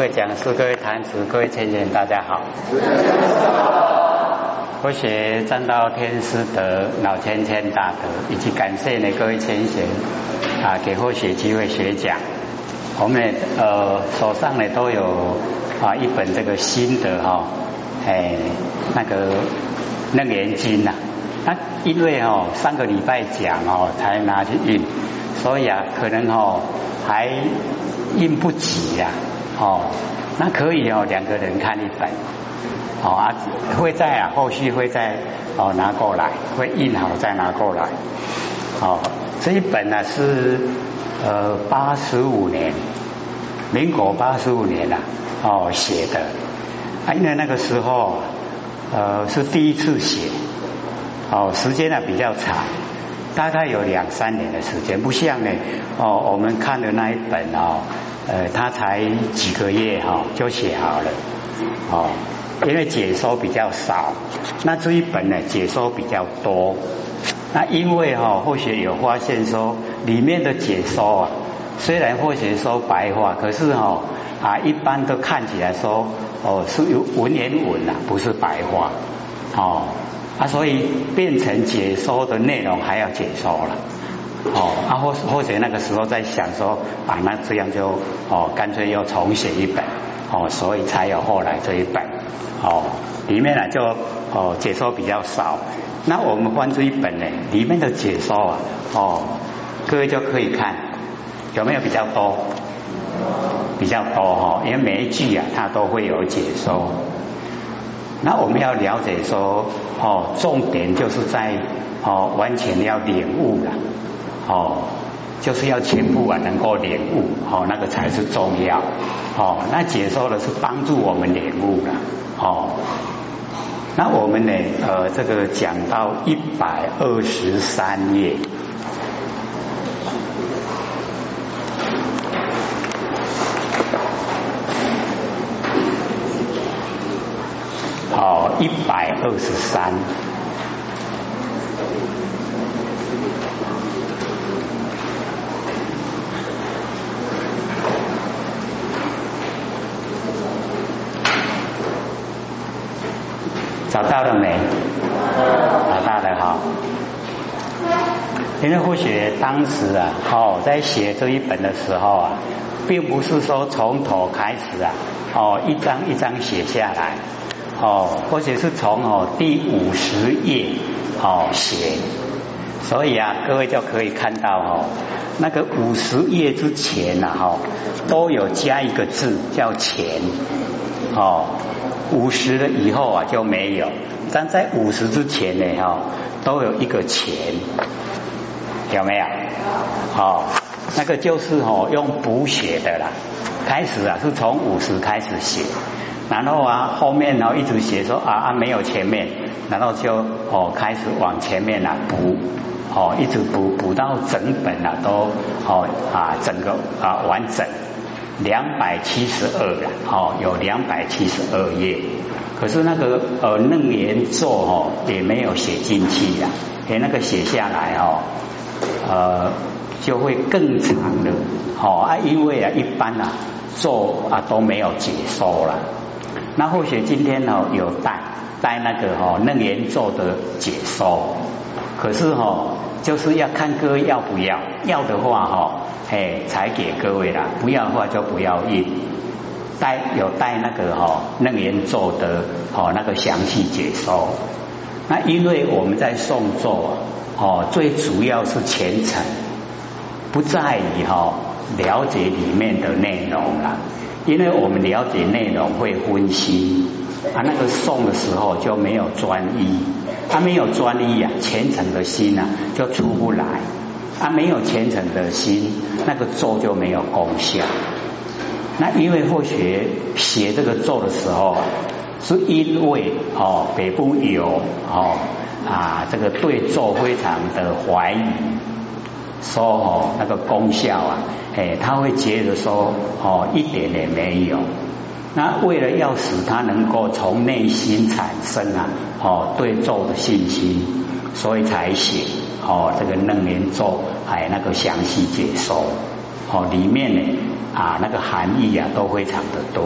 各位讲师、各位坛子、各位千贤，大家好。佛学占到天师德、老千千大德，以及感谢呢各位千贤啊，给佛学机会学讲。我们呃手上呢都有啊一本这个心得哈，哎那个楞严经呐。那因为哦上个礼拜讲哦才拿去印，所以啊可能哦还印不及呀。哦，那可以哦，两个人看一本，哦啊，会在啊，后续会再哦拿过来，会印好再拿过来。哦，这一本呢是呃八十五年，民国八十五年呐，哦写的，啊因为那个时候呃是第一次写，哦时间呢比较长，大概有两三年的时间，不像呢哦我们看的那一本哦。呃，他才几个月哈就写好了，哦，因为解说比较少，那这一本呢解说比较多，那因为哈或许有发现说里面的解说啊，虽然或许说白话，可是哈啊一般都看起来说哦是有文言文呐，不是白话，哦啊所以变成解说的内容还要解说了。哦，啊或或者那个时候在想说啊，那这样就哦，干脆又重写一本哦，所以才有后来这一本哦，里面呢就哦解说比较少。那我们翻这一本呢，里面的解说啊哦，各位就可以看有没有比较多，比较多哈，因为每一句啊它都会有解说。那我们要了解说哦，重点就是在哦完全要领悟了。哦，就是要全部啊能够领悟，哦，那个才是重要。哦，那解说的是帮助我们领悟的。哦，那我们呢，呃，这个讲到一百二十三页，好，一百二十三。找到了没？好大的哈。因为或许当时啊，哦，在写这一本的时候啊，并不是说从头开始啊，哦，一张一张写下来，哦，或许是从哦第五十页哦写，所以啊，各位就可以看到哦，那个五十页之前呐，哈，都有加一个字叫钱，哦。五十了以后啊就没有，但在五十之前呢哈都有一个钱，有没有？哦，那个就是哦用补写的啦。开始啊是从五十开始写，然后啊后面然后一直写说啊啊没有前面，然后就哦开始往前面啊补，哦一直补补到整本啊都哦啊整个啊完整。两百七十二了，哦，有两百七十二页，可是那个呃楞严咒哦也没有写进去呀，给那个写下来哦，呃就会更长的，哦啊，因为啊一般啊咒啊都没有解说了，那或许今天呢有带带那个哦楞严咒的解说，可是哦就是要看各位要不要，要的话哈。哎，才给各位啦，不要的话就不要印。带有带那个哈楞严咒的哦那个详细解说。那因为我们在诵咒哦，最主要是虔诚，不在于哈了解里面的内容啦。因为我们了解内容会分心啊，那个诵的时候就没有专一，他没有专一啊，虔诚的心啊就出不来。他没有虔诚的心，那个咒就没有功效。那因为或许写这个咒的时候，是因为哦北部有哦啊这个对咒非常的怀疑，说哦那个功效啊，哎他会觉得说哦一点也没有。那为了要使他能够从内心产生啊哦对咒的信心，所以才写。哦，这个楞严咒还有那个详细解说，哦，里面呢啊那个含义啊都非常的多，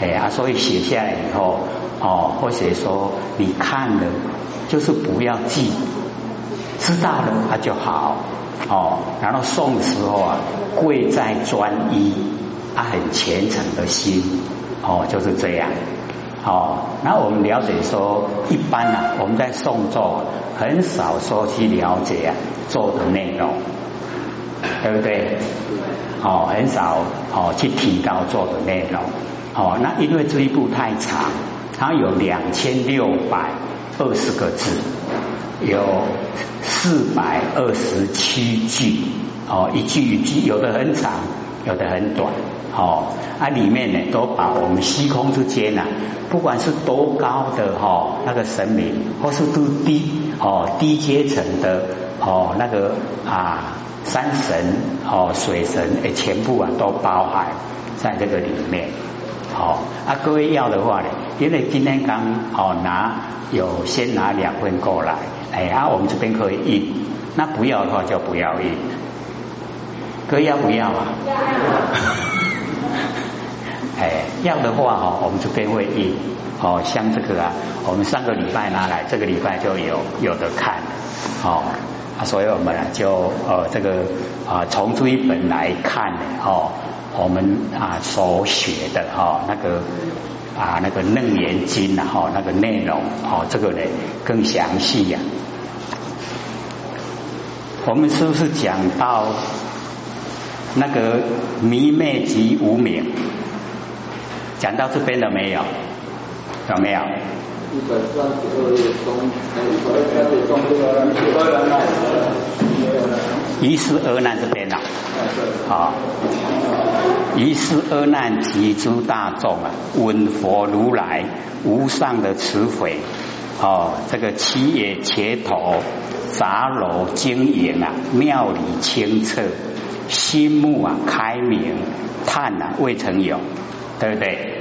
哎啊，所以写下来以后哦，或者说你看了，就是不要记，知道了它就好哦。然后诵的时候啊，贵在专一，啊很虔诚的心哦，就是这样。哦，那我们了解说，一般呢，我们在诵咒很少说去了解啊咒的内容，对不对？哦，很少哦去提高咒的内容。哦，那因为这一部太长，它有两千六百二十个字，有四百二十七句。哦，一句一句，有的很长，有的很短。哦，啊，里面呢都把我们虚空之间呐，不管是多高的哈那个神明，或是多低哦低阶层的哦那个啊山神哦水神诶，全部啊都包含在这个里面。好，啊各位要的话呢，因为今天刚哦拿有先拿两份过来，哎啊我们这边可以印，那不要的话就不要印。各位要不要啊？哎，要的话哈，我们这边会印哦，像这个啊，我们上个礼拜拿来，这个礼拜就有有的看哦，啊，所以我们就呃这个啊从这一本来看哦，我们啊所学的哈那个啊那个楞严经啊哈那个内容哦，这个呢更详细呀。我们是不是讲到那个迷昧及无明？讲到这边了没有？有没有？一百三十二页中，一百三十中一四二难这边啊，好，一四二难及诸大众啊，闻佛如来无上的慈悲哦，这个七也切头杂糅晶莹啊，妙理清澈，心目啊开明，叹啊未曾有。对不对？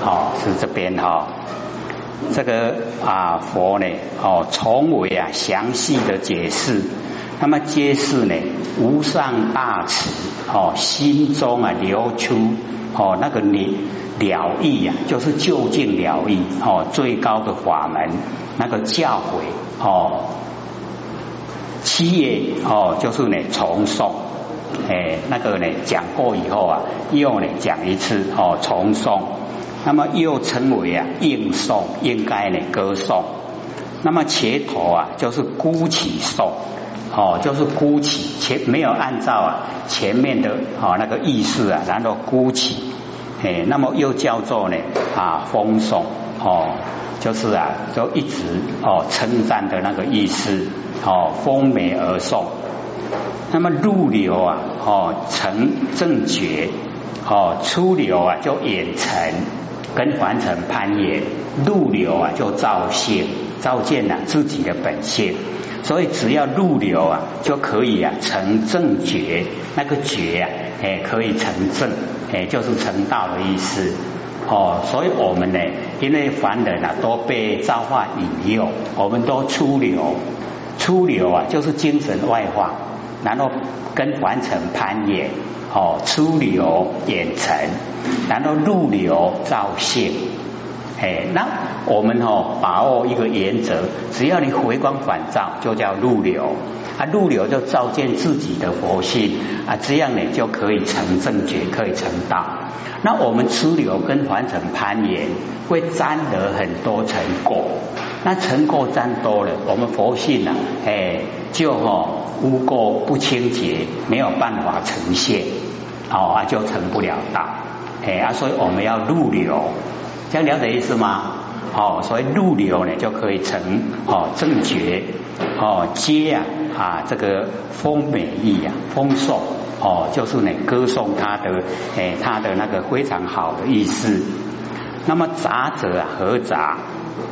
好，是这边哈，这个啊佛呢，哦，从为啊详细的解释，那么揭示呢无上大慈，哦，心中啊流出哦那个你了义呀，就是究竟了义哦，最高的法门那个教诲哦，七业哦，就是呢重诵。哎，那个呢讲过以后啊，又呢讲一次哦，重诵，那么又称为啊应颂，应该呢歌颂。那么前头啊就是孤起颂，哦，就是孤起前没有按照啊前面的哦那个意思啊，然后孤起，哎，那么又叫做呢啊风诵，哦，就是啊就一直哦称赞的那个意思，哦丰美而诵。那么入流啊，哦，成正觉，哦，出流啊，就眼尘跟凡尘攀岩；入流啊，就照性，照见了自己的本性。所以只要入流啊，就可以啊成正觉，那个觉啊，哎，可以成正，哎，就是成道的意思。哦，所以我们呢，因为凡人啊，都被造化引诱，我们都出流，出流啊，就是精神外化。然后跟完成攀岩，哦，出流眼尘，然后入流造性，哎，那我们哦把握一个原则，只要你回光返照，就叫入流，啊，入流就照见自己的佛性，啊，这样呢就可以成正觉，可以成道。那我们出流跟凡尘攀岩，会沾得很多成果，那成果沾多了，我们佛性呢，哎，就哦。污垢不清洁，没有办法呈现，哦啊就成不了道，哎啊，所以我们要入流，这样了解意思吗？哦，所以入流呢就可以成哦正觉，哦接啊啊这个丰美意啊丰颂，哦就是呢歌颂他的哎他的那个非常好的意思。那么杂者啊合杂，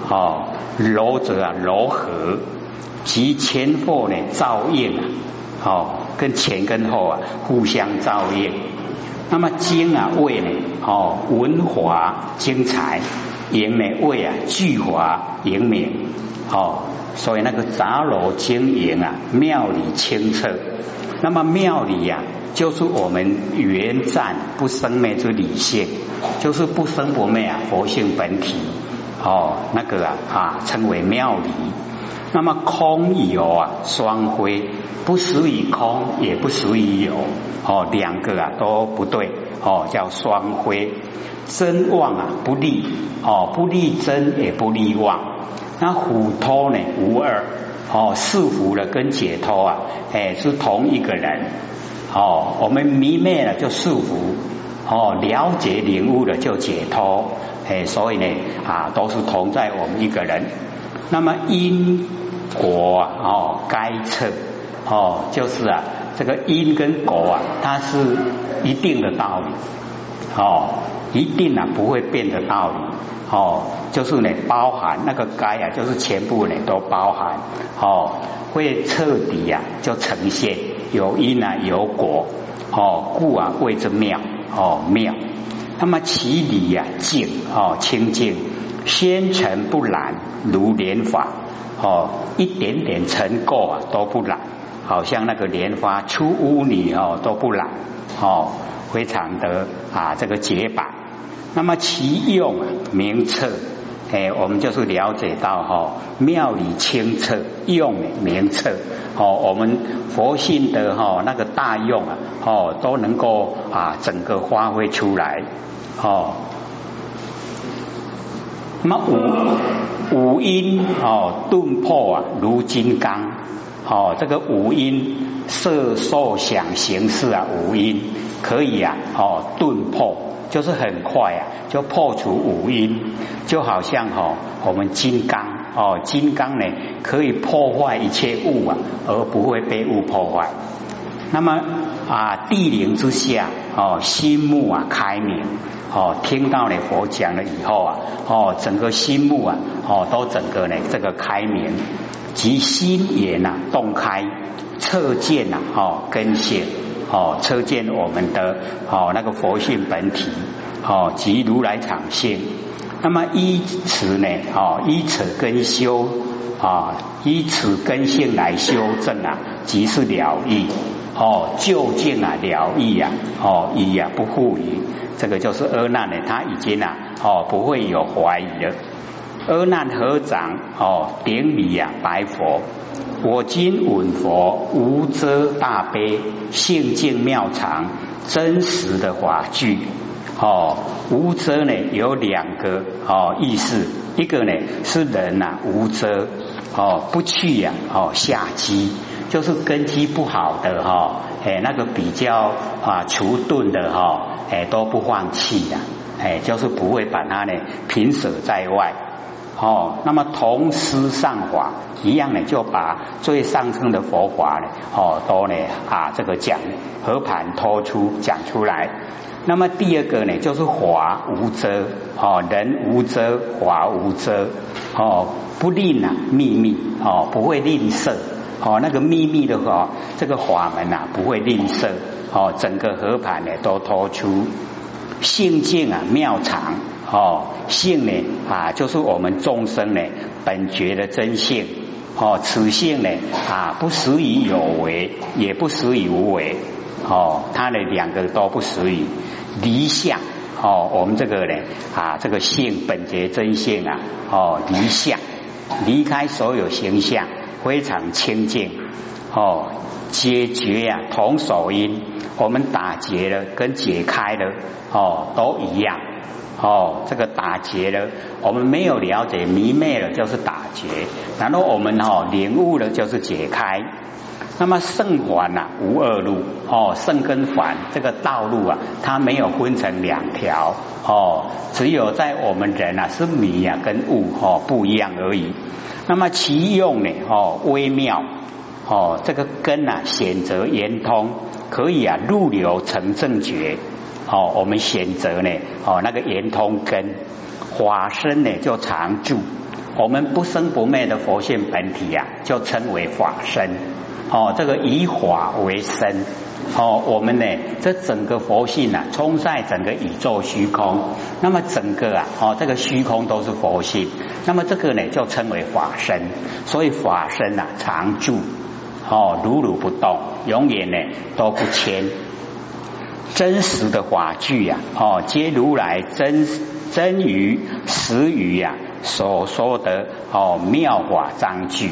哦柔者啊柔和。及前后呢照应啊，哦，跟前跟后啊互相照应。那么精啊味呢，哦文华精彩，盈呢味啊聚华盈明，哦，所以那个杂糅经营啊妙理清澈。那么妙理呀就是我们原战不生灭之理性，就是不生不灭啊，佛性本体哦，那个啊啊称为妙理。那么空有啊双辉，不属于空，也不属于有哦，两个啊都不对哦，叫双辉。真妄啊不立哦，不立真也不立妄。那虎脱呢无二哦，束缚了跟解脱啊，哎是同一个人哦。我们迷灭了就束缚哦，了解领悟了就解脱哎，所以呢啊都是同在我们一个人。那么因果啊哦该测哦就是啊这个因跟果啊它是一定的道理哦一定啊不会变的道理哦就是呢包含那个该啊就是全部呢都包含哦会彻底呀就呈现有因啊有果哦故啊谓之妙哦妙那么其理呀净哦清净纤尘不染如莲法。哦，一点点尘垢啊都不染，好像那个莲花出污泥哦都不染，哦，非常的啊这个洁白。那么其用啊明澈，哎，我们就是了解到哈妙理清澈，用明澈，哦，我们佛性的哈那个大用啊，哦都能够啊整个发挥出来，哦。那么五五音哦顿破啊如金刚哦这个五音色受想行识啊五音可以啊哦顿破就是很快啊就破除五音就好像哦我们金刚哦金刚呢可以破坏一切物啊而不会被物破坏。那么啊地灵之下哦心目啊开明。哦，听到了佛讲了以后啊，哦，整个心目啊，哦，都整个呢这个开明，及心眼呐洞开，测见呐，哦，根性，哦，测见我们的哦那个佛性本体，哦，即如来常性。那么依此呢，哦，依此根修啊，依此根性来修正啊，即是了义。哦，究竟啊了义啊，哦，义呀不负于。这个就是阿难呢，他已经啊，哦，不会有怀疑了。阿难合掌，哦，顶礼呀，白佛，我今闻佛无遮大悲，性净妙常，真实的法句。哦，无遮呢有两个哦意思，一个呢是人呐无遮，哦不去呀，哦下机，就是根基不好的哈，哎那个比较啊迟钝的哈。哎，都不放弃的，哎，就是不会把它呢平舍在外，哦，那么同时上法一样呢，就把最上乘的佛法呢，哦，都呢啊这个讲和盘托出讲出来。那么第二个呢，就是法无遮，哦，人无遮，法无遮，哦，不吝啊秘密，哦，不会吝啬，哦，那个秘密的话，这个法门啊，不会吝啬。哦，整个和盘呢都托出性境啊妙常哦性呢啊就是我们众生呢本觉的真性。哦此性呢啊不属于有为也不属于无为。哦它的两个都不属于离相。哦我们这个呢啊这个性本觉真性啊哦离相离开所有形象非常清净。哦解决呀同手音。我们打结了，跟解开了，哦，都一样，哦，这个打结了，我们没有了解迷昧了，就是打结，然后我们哦领悟了，就是解开。那么圣环呐，无二路，哦，圣跟环这个道路啊，它没有分成两条，哦，只有在我们人啊是迷啊跟悟哦不一样而已。那么其用呢，哦，微妙。哦，这个根啊，选择圆通，可以啊入流成正觉。哦，我们选择呢，哦那个圆通根，法身呢就常住。我们不生不灭的佛性本体呀，就称为法身。哦，这个以法为身。哦，我们呢这整个佛性啊，充在整个宇宙虚空。那么整个啊，哦这个虚空都是佛性。那么这个呢就称为法身。所以法身啊常住。哦，如如不动，永远呢都不迁，真实的法句呀，哦，皆如来真真于实于呀所说的哦妙法章句，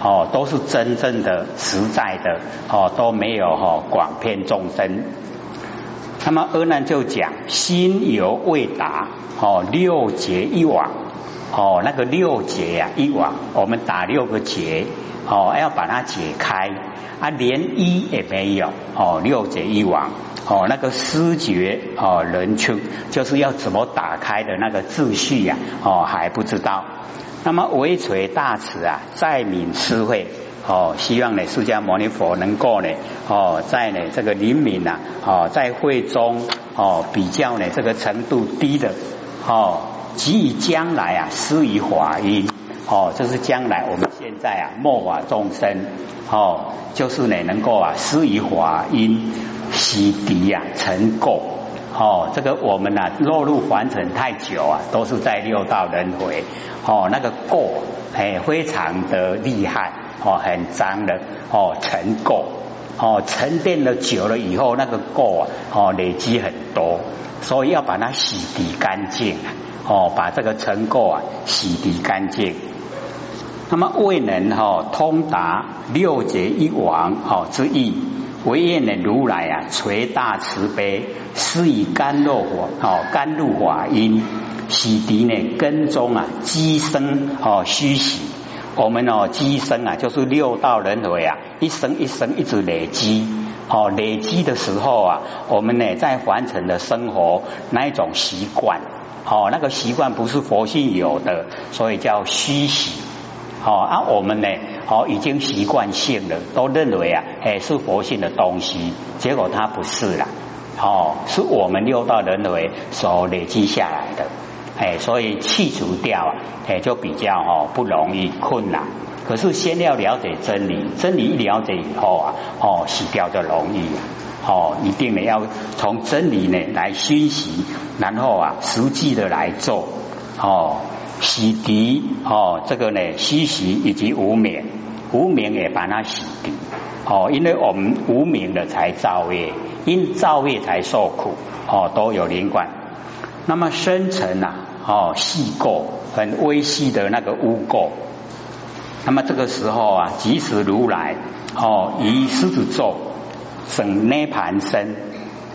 哦，都是真正的实在的，哦，都没有哦广骗众生。那么阿难就讲心犹未达，哦，六劫一往，哦，那个六劫呀一往，我们打六个结，哦，要把它解开，啊，连一也没有，哦，六劫一往。哦，那个思觉哦，人出就是要怎么打开的那个秩序呀？哦，还不知道。那么唯垂大慈啊，在悯施惠哦，希望呢，释迦牟尼佛能够呢哦，在呢这个灵敏呐哦，在会中哦比较呢这个程度低的哦，给予将来啊施以法音哦，就是将来我们现在啊末法众生哦，就是呢能够啊施以法音。洗涤呀，成垢。哦，这个我们呐落入凡尘太久啊，都是在六道轮回。哦，那个垢哎非常的厉害哦，很脏的哦，成垢。哦，沉淀了久了以后，那个垢啊哦累积很多，所以要把它洗涤干净。哦，把这个尘垢啊洗涤干净。那么未能哈通达六劫一王哦之意。唯愿的如来啊，垂大慈悲，施以甘露火哦，甘露法音，洗涤呢根中啊积生哦虚习。我们哦积生啊，就是六道轮回啊，一生一生一直累积哦，累积的时候啊，我们呢在凡尘的生活那一种习惯哦，那个习惯不是佛性有的，所以叫虚习。哦啊，我们呢？哦，已经习惯性的都认为啊，哎是佛性的东西，结果它不是啦。哦，是我们六道轮回所累积下来的，哎，所以去除掉啊，哎就比较哦不容易困难。可是先要了解真理，真理一了解以后啊，哦洗掉就容易。哦，一定呢要从真理呢来熏习，然后啊实际的来做。哦。洗涤哦，这个呢，虚习以及无名，无名也把它洗涤哦，因为我们无名的才造业，因造业才受苦哦，都有连贯。那么深层呐哦，细垢很微细的那个污垢，那么这个时候啊，即使如来哦，以狮子座省涅盘身，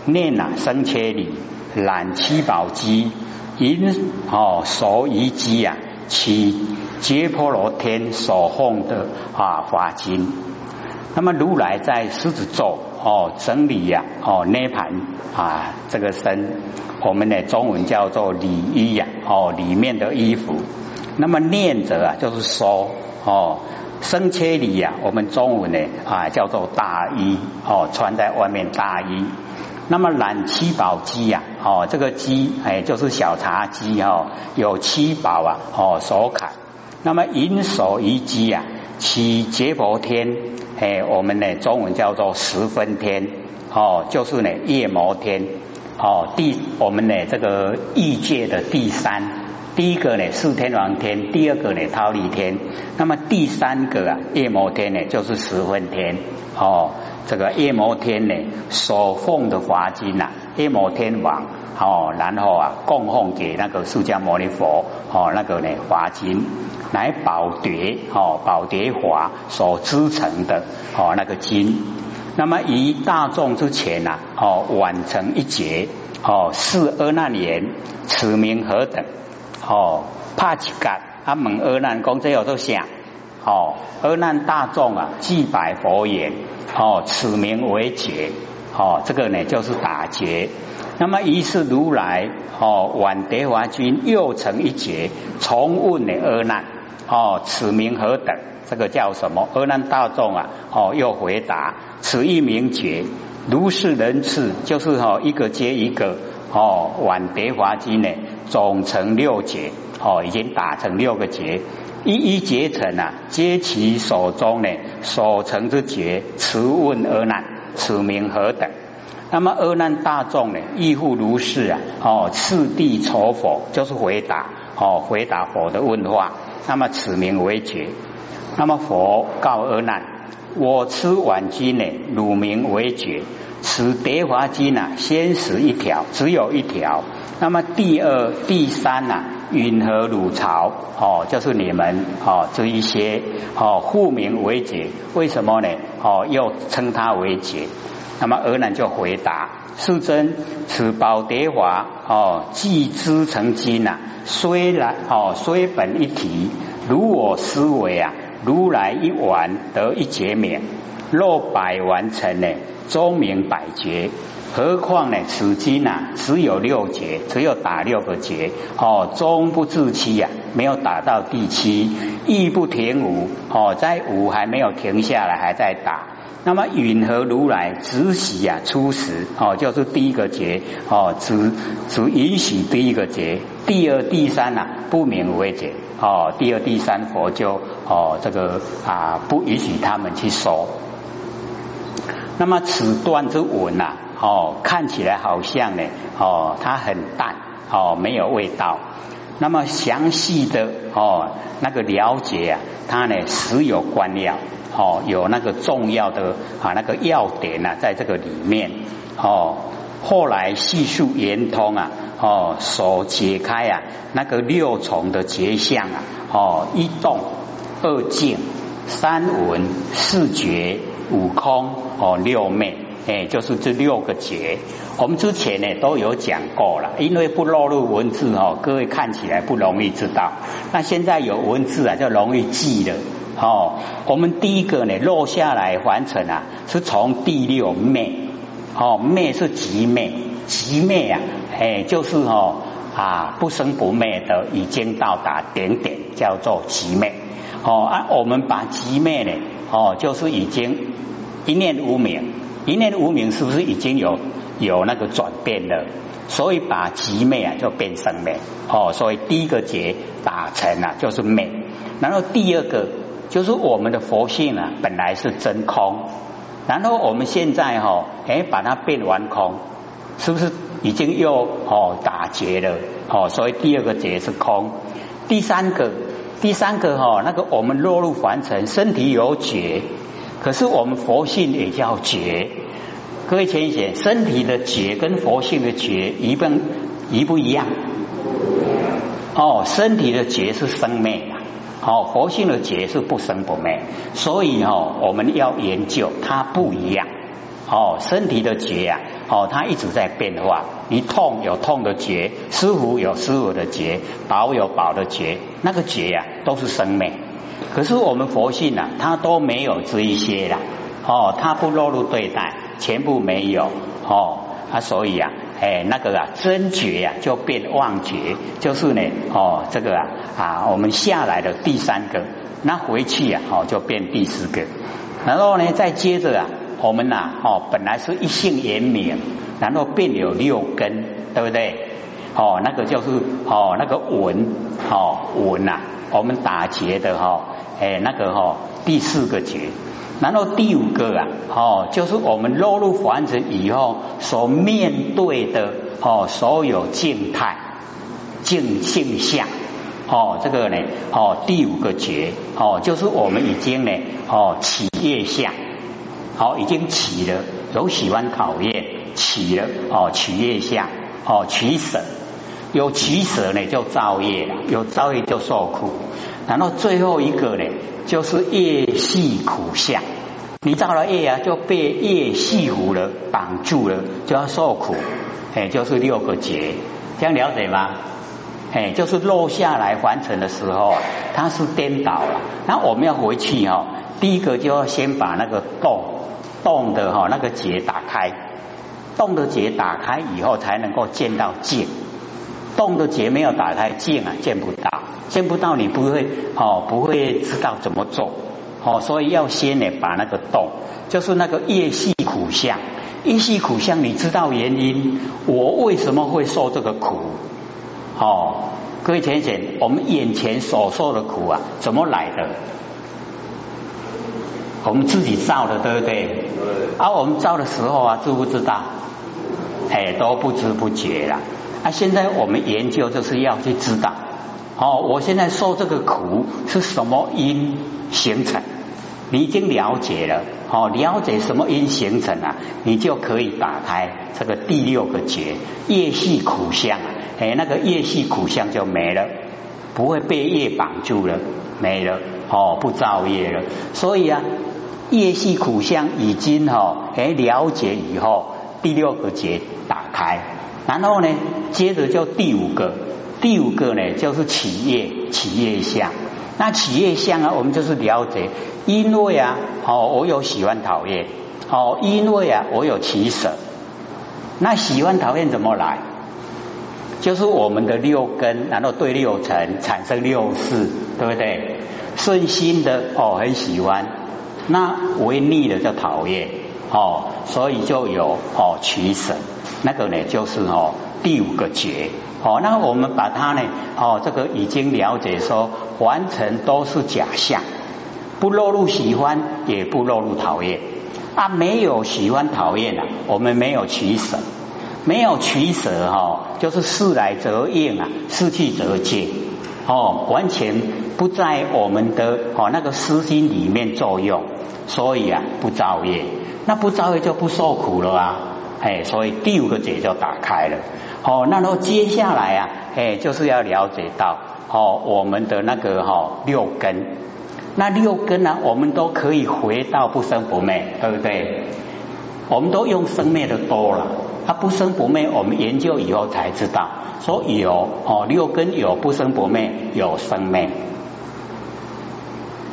念啊生切里，染七宝机。因哦，所遗迹啊，其揭婆罗天所奉的啊华经。那么如来在狮子座哦整理呀哦涅盘啊这个身，我们的中文叫做礼衣呀哦里面的衣服。那么念者啊就是说哦生切里呀，我们中文呢啊叫做大衣哦穿在外面大衣。那么染七宝机呀，哦，这个机哎，就是小茶几哦，有七宝啊，哦，手砍。那么银手一机呀，起结佛天，哎，我们呢中文叫做十分天，哦，就是呢夜摩天，哦，第我们呢这个异界的第三，第一个呢是天王天，第二个呢忉利天，那么第三个啊夜摩天呢就是十分天，哦。这个夜摩天呢，所奉的华经呐，夜摩天王哦，然后啊，供奉给那个释迦牟尼佛哦，那个呢华经来宝牒哦，宝牒华所织成的哦那个经，那么以大众之前呐哦，完成一劫哦，是阿难言，此名何等？哦，帕奇嘎阿蒙阿难公这有都想哦，阿难大众啊，祭拜佛言。哦，此名为劫，哦，这个呢就是打劫。那么于是如来哦，晚德华君又成一劫，重问呢阿难，哦，此名何等？这个叫什么？阿难大众啊，哦，又回答：此一名劫，如是人次，就是哦一个接一个，哦，晚德华君呢，总成六劫，哦，已经打成六个劫。一一结成啊，皆其手中呢所成之结，持问而难，此名何等？那么阿难大众呢，亦复如是啊。哦，次第酬佛，就是回答哦，回答佛的问话。那么此名为觉。那么佛告阿难：我吃晚经呢，乳名为觉。此蝶华经啊，先食一条，只有一条。那么第二、第三呐，云和乳巢哦，就是你们哦这一些哦，互名为解，为什么呢？哦，又称它为解。那么俄南就回答：世尊，此宝蝶华哦，既知成经呐，虽然哦，虽本一体，如我思维啊，如来一丸得一劫免，若百完成呢？钟鸣百劫，何况呢？此经啊，只有六节，只有打六个节哦，终不至期呀，没有打到第七，亦不停五哦，在五还没有停下来，还在打。那么允和如来只喜啊，初时哦，就是第一个节哦，只只允许第一个节，第二、第三呐，不明为节哦，第二、第三佛就哦，这个啊，不允许他们去说。那么此段之文呐，哦，看起来好像呢，哦，它很淡，哦，没有味道。那么详细的哦，那个了解啊，它呢实有关要，哦，有那个重要的啊那个要点呢，在这个里面，哦，后来细数圆通啊，哦，所解开啊那个六重的结相啊，哦，一动二静三闻四觉。五空哦，六昧，哎，就是这六个节。我们之前呢都有讲过了，因为不落入文字哦，各位看起来不容易知道。那现在有文字啊，就容易记了哦。我们第一个呢落下来完成啊，是从第六昧哦，昧是极昧，极昧啊，哎，就是哦啊不生不灭的，已经到达顶点，叫做极昧哦。啊，我们把极昧呢。哦，就是已经一念无明，一念无明是不是已经有有那个转变了？所以把极昧啊就变成昧哦，所以第一个劫打成啊就是昧，然后第二个就是我们的佛性啊本来是真空，然后我们现在哈哎把它变完空，是不是已经又哦打结了？哦，所以第二个劫是空，第三个。第三个哈，那个我们落入凡尘，身体有觉，可是我们佛性也叫觉。各位浅显，身体的觉跟佛性的觉一不一不一样？哦，身体的觉是生灭啊，哦，佛性的觉是不生不灭，所以哦，我们要研究它不一样。哦，身体的觉呀，哦，它一直在变化。你痛有痛的觉，舒服有舒服的觉，饱有饱的觉，那个觉呀，都是生命。可是我们佛性啊，它都没有这一些啦。哦，它不落入对待，全部没有。哦，啊，所以啊，哎，那个啊，真觉呀，就变妄觉，就是呢，哦，这个啊啊，我们下来的第三个，那回去啊，哦，就变第四个，然后呢，再接着啊。我们呐，哦，本来是一性圆明，然后变有六根，对不对？哦，那个就是哦，那个文，哦文呐，我们打结的哈，哎，那个哈，第四个结，然后第五个啊，哦，就是我们落入凡尘以后所面对的哦，所有静态、静性相，哦，这个呢，哦，第五个结，哦，就是我们已经呢，哦，起业相。好，已经起了，有喜欢讨厌，起了哦，取业相哦，取舍，有取舍呢，就造业了，有造业就受苦，然后最后一个呢，就是业系苦相，你造了业啊，就被业系苦了，绑住了，就要受苦，哎，就是六个劫，这样了解吗？哎，就是落下来完成的时候啊，它是颠倒了，那我们要回去哦，第一个就要先把那个洞。洞的哈那个结打开，洞的结打开以后才能够见到镜，洞的结没有打开，见啊见不到，见不到你不会哦不会知道怎么做哦，所以要先呢把那个洞，就是那个业系苦相，业系苦相你知道原因，我为什么会受这个苦？哦，各位浅浅，我们眼前所受的苦啊，怎么来的？我们自己造的，对不对？而我们造的时候啊，知不知道？哎，都不知不觉了。啊，现在我们研究就是要去知道。哦，我现在受这个苦是什么因形成？你已经了解了，哦，了解什么因形成啊，你就可以打开这个第六个结业系苦相，哎，那个业系苦相就没了，不会被业绑住了，没了，哦，不造业了。所以啊，业系苦相已经哈，哎，了解以后，第六个结打开，然后呢，接着就第五个，第五个呢就是企业企业相。那企业相啊，我们就是了解，因为啊，哦，我有喜欢讨厌，哦，因为啊，我有取舍。那喜欢讨厌怎么来？就是我们的六根，然后对六尘产生六事，对不对？顺心的哦，很喜欢；那违逆的叫讨厌，哦，所以就有哦取舍。那个呢，就是哦第五个觉。哦，那我们把它呢，哦，这个已经了解说，完成都是假象，不落入喜欢，也不落入讨厌啊，没有喜欢讨厌啊，我们没有取舍，没有取舍哈，就是事来则应啊，事去则见，哦，完全不在我们的哦那个私心里面作用，所以啊，不造业，那不造业就不受苦了啊，哎，所以第五个结就打开了。哦，那么接下来啊，哎，就是要了解到哦，我们的那个哈六根，那六根呢，我们都可以回到不生不灭，对不对？我们都用生灭的多了，它不生不灭，我们研究以后才知道，说有哦六根有不生不灭，有生灭。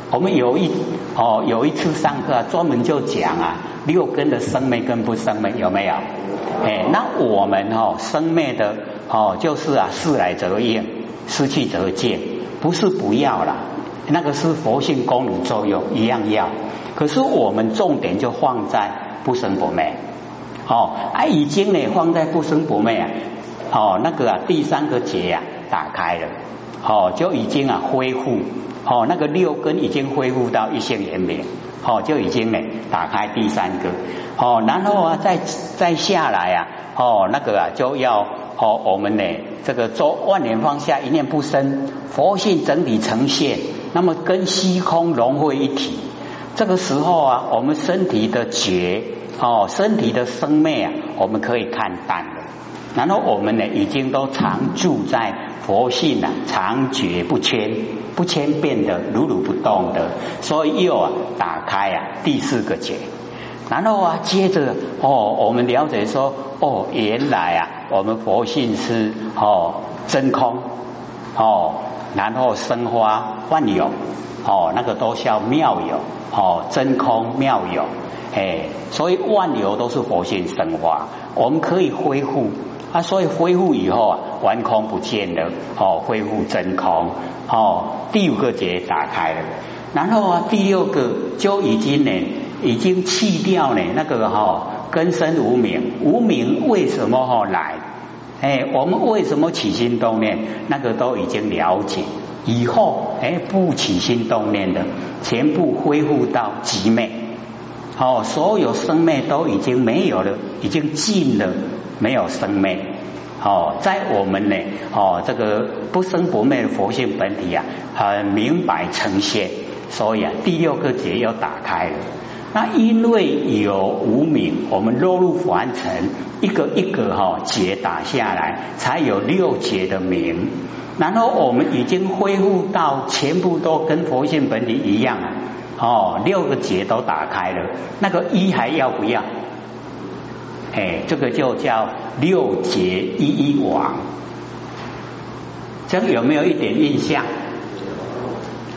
我们有一哦有一次上课专门就讲啊，六根的生灭跟不生灭有没有？哎，那我们哦生灭的哦，就是啊，事来则应，失去则见，不是不要了，那个是佛性功能作用一样要。可是我们重点就放在不生不灭，哦，啊，已经呢放在不生不灭啊，哦，那个啊第三个结啊打开了，哦，就已经啊恢复，哦，那个六根已经恢复到一线圆明。哦，就已经呢打开第三个，哦，然后啊，再再下来啊，哦，那个啊就要哦，我们呢这个做万年放下一念不生，佛性整体呈现，那么跟虚空融为一体。这个时候啊，我们身体的觉，哦，身体的生灭啊，我们可以看淡了。然后我们呢，已经都常住在佛性啊，常觉不迁，不迁变的如如不动的，所以又啊打开啊第四个结，然后啊接着哦，我们了解说哦，原来啊我们佛性是哦真空哦，然后生花万有哦，那个都叫妙有哦，真空妙有。哎，所以万有都是佛性生化，我们可以恢复。啊，所以恢复以后啊，完空不见了，哦，恢复真空，哦，第五个结打开了，然后啊，第六个就已经呢，已经去掉呢那个哈根深无名，无名为什么哈来？哎，我们为什么起心动念？那个都已经了解，以后哎不起心动念的，全部恢复到极美，哦，所有生灭都已经没有了，已经尽了。没有生灭，哦，在我们呢，哦，这个不生不灭的佛性本体啊，很明白呈现，所以啊，第六个结又打开了。那因为有无名，我们落入凡尘，一个一个哈结打下来，才有六结的名。然后我们已经恢复到全部都跟佛性本体一样啊，哦，六个结都打开了，那个一还要不要？哎，这个就叫六结一一往，这样有没有一点印象？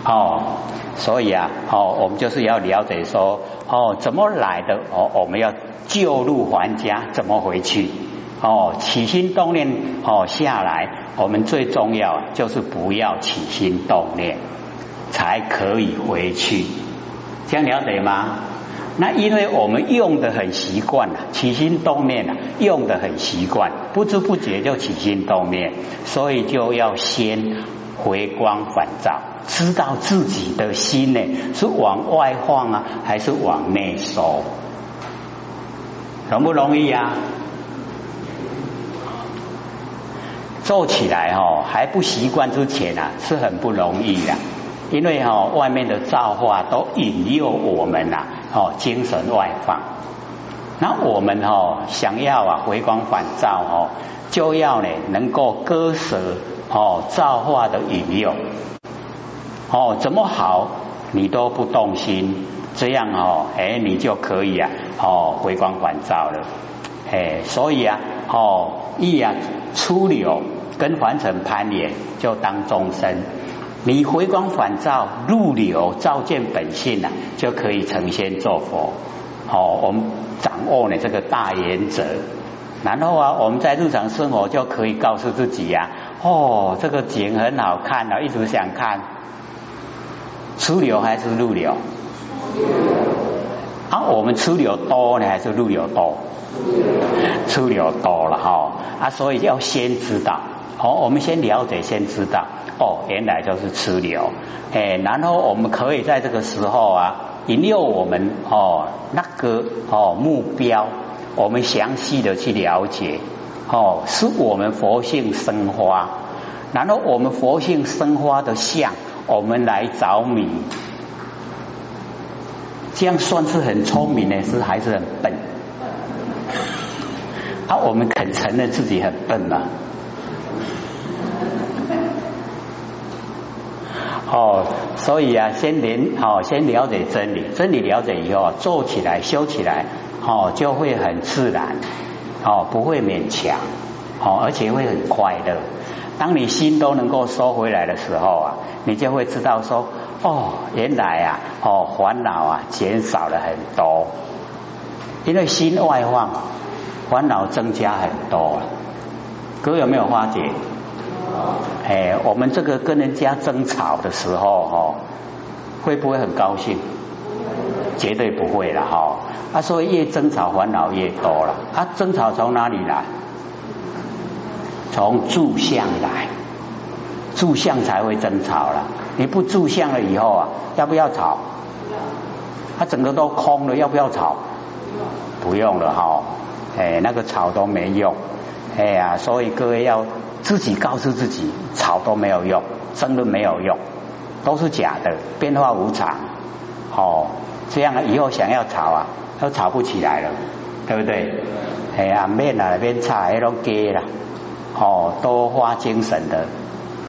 哦，所以啊，哦，我们就是要了解说，哦，怎么来的？哦，我们要救入还家，怎么回去？哦，起心动念哦下来，我们最重要就是不要起心动念，才可以回去。这样了解吗？那因为我们用的很习惯了，起心动念啊，用的很习惯，不知不觉就起心动念，所以就要先回光返照，知道自己的心呢是往外放啊，还是往内收，容不容易啊？做起来哦还不习惯之前啊，是很不容易的。因为哈外面的造化都引诱我们呐，哦精神外放。那我们哈想要啊回光返照哦，就要呢能够割舍哦造化的引诱。哦，怎么好你都不动心，这样哦，哎你就可以啊哦回光返照了。哎，所以啊哦一啊出流跟凡尘攀岩，就当众生。你回光返照入流照见本性啊，就可以成仙做佛。哦，我们掌握了这个大原则，然后啊，我们在日常生活就可以告诉自己呀，哦，这个景很好看啊，一直想看。出流还是入流？啊，我们出流多呢，还是入流多？出流多了哈，啊，所以要先知道。好，我们先了解，先知道。哦，原来就是吃流，哎，然后我们可以在这个时候啊，引诱我们哦，那个哦目标，我们详细的去了解，哦，是我们佛性生花，然后我们佛性生花的相，我们来着迷，这样算是很聪明呢，是还是很笨？啊，我们肯承认自己很笨吗？哦，所以啊，先连哦，先了解真理，真理了解以后，做起来、修起来，哦，就会很自然，哦，不会勉强，哦，而且会很快乐。当你心都能够收回来的时候啊，你就会知道说，哦，原来啊，哦，烦恼啊减少了很多，因为心外放，烦恼增加很多。各位有没有发觉？哎，我们这个跟人家争吵的时候，哈，会不会很高兴？绝对不会了，哈。啊，所以越争吵烦恼越多了。啊，争吵从哪里来？从住相来，住相才会争吵了。你不住相了以后啊，要不要吵？他整个都空了，要不要吵？不用了，哈。哎，那个吵都没用。哎呀，所以各位要。自己告诉自己，吵都没有用，争论没有用，都是假的，变化无常。哦，这样以后想要吵啊，都吵不起来了，对不对？哎呀，面啊，面吵，那种给啦，哦，多花精神的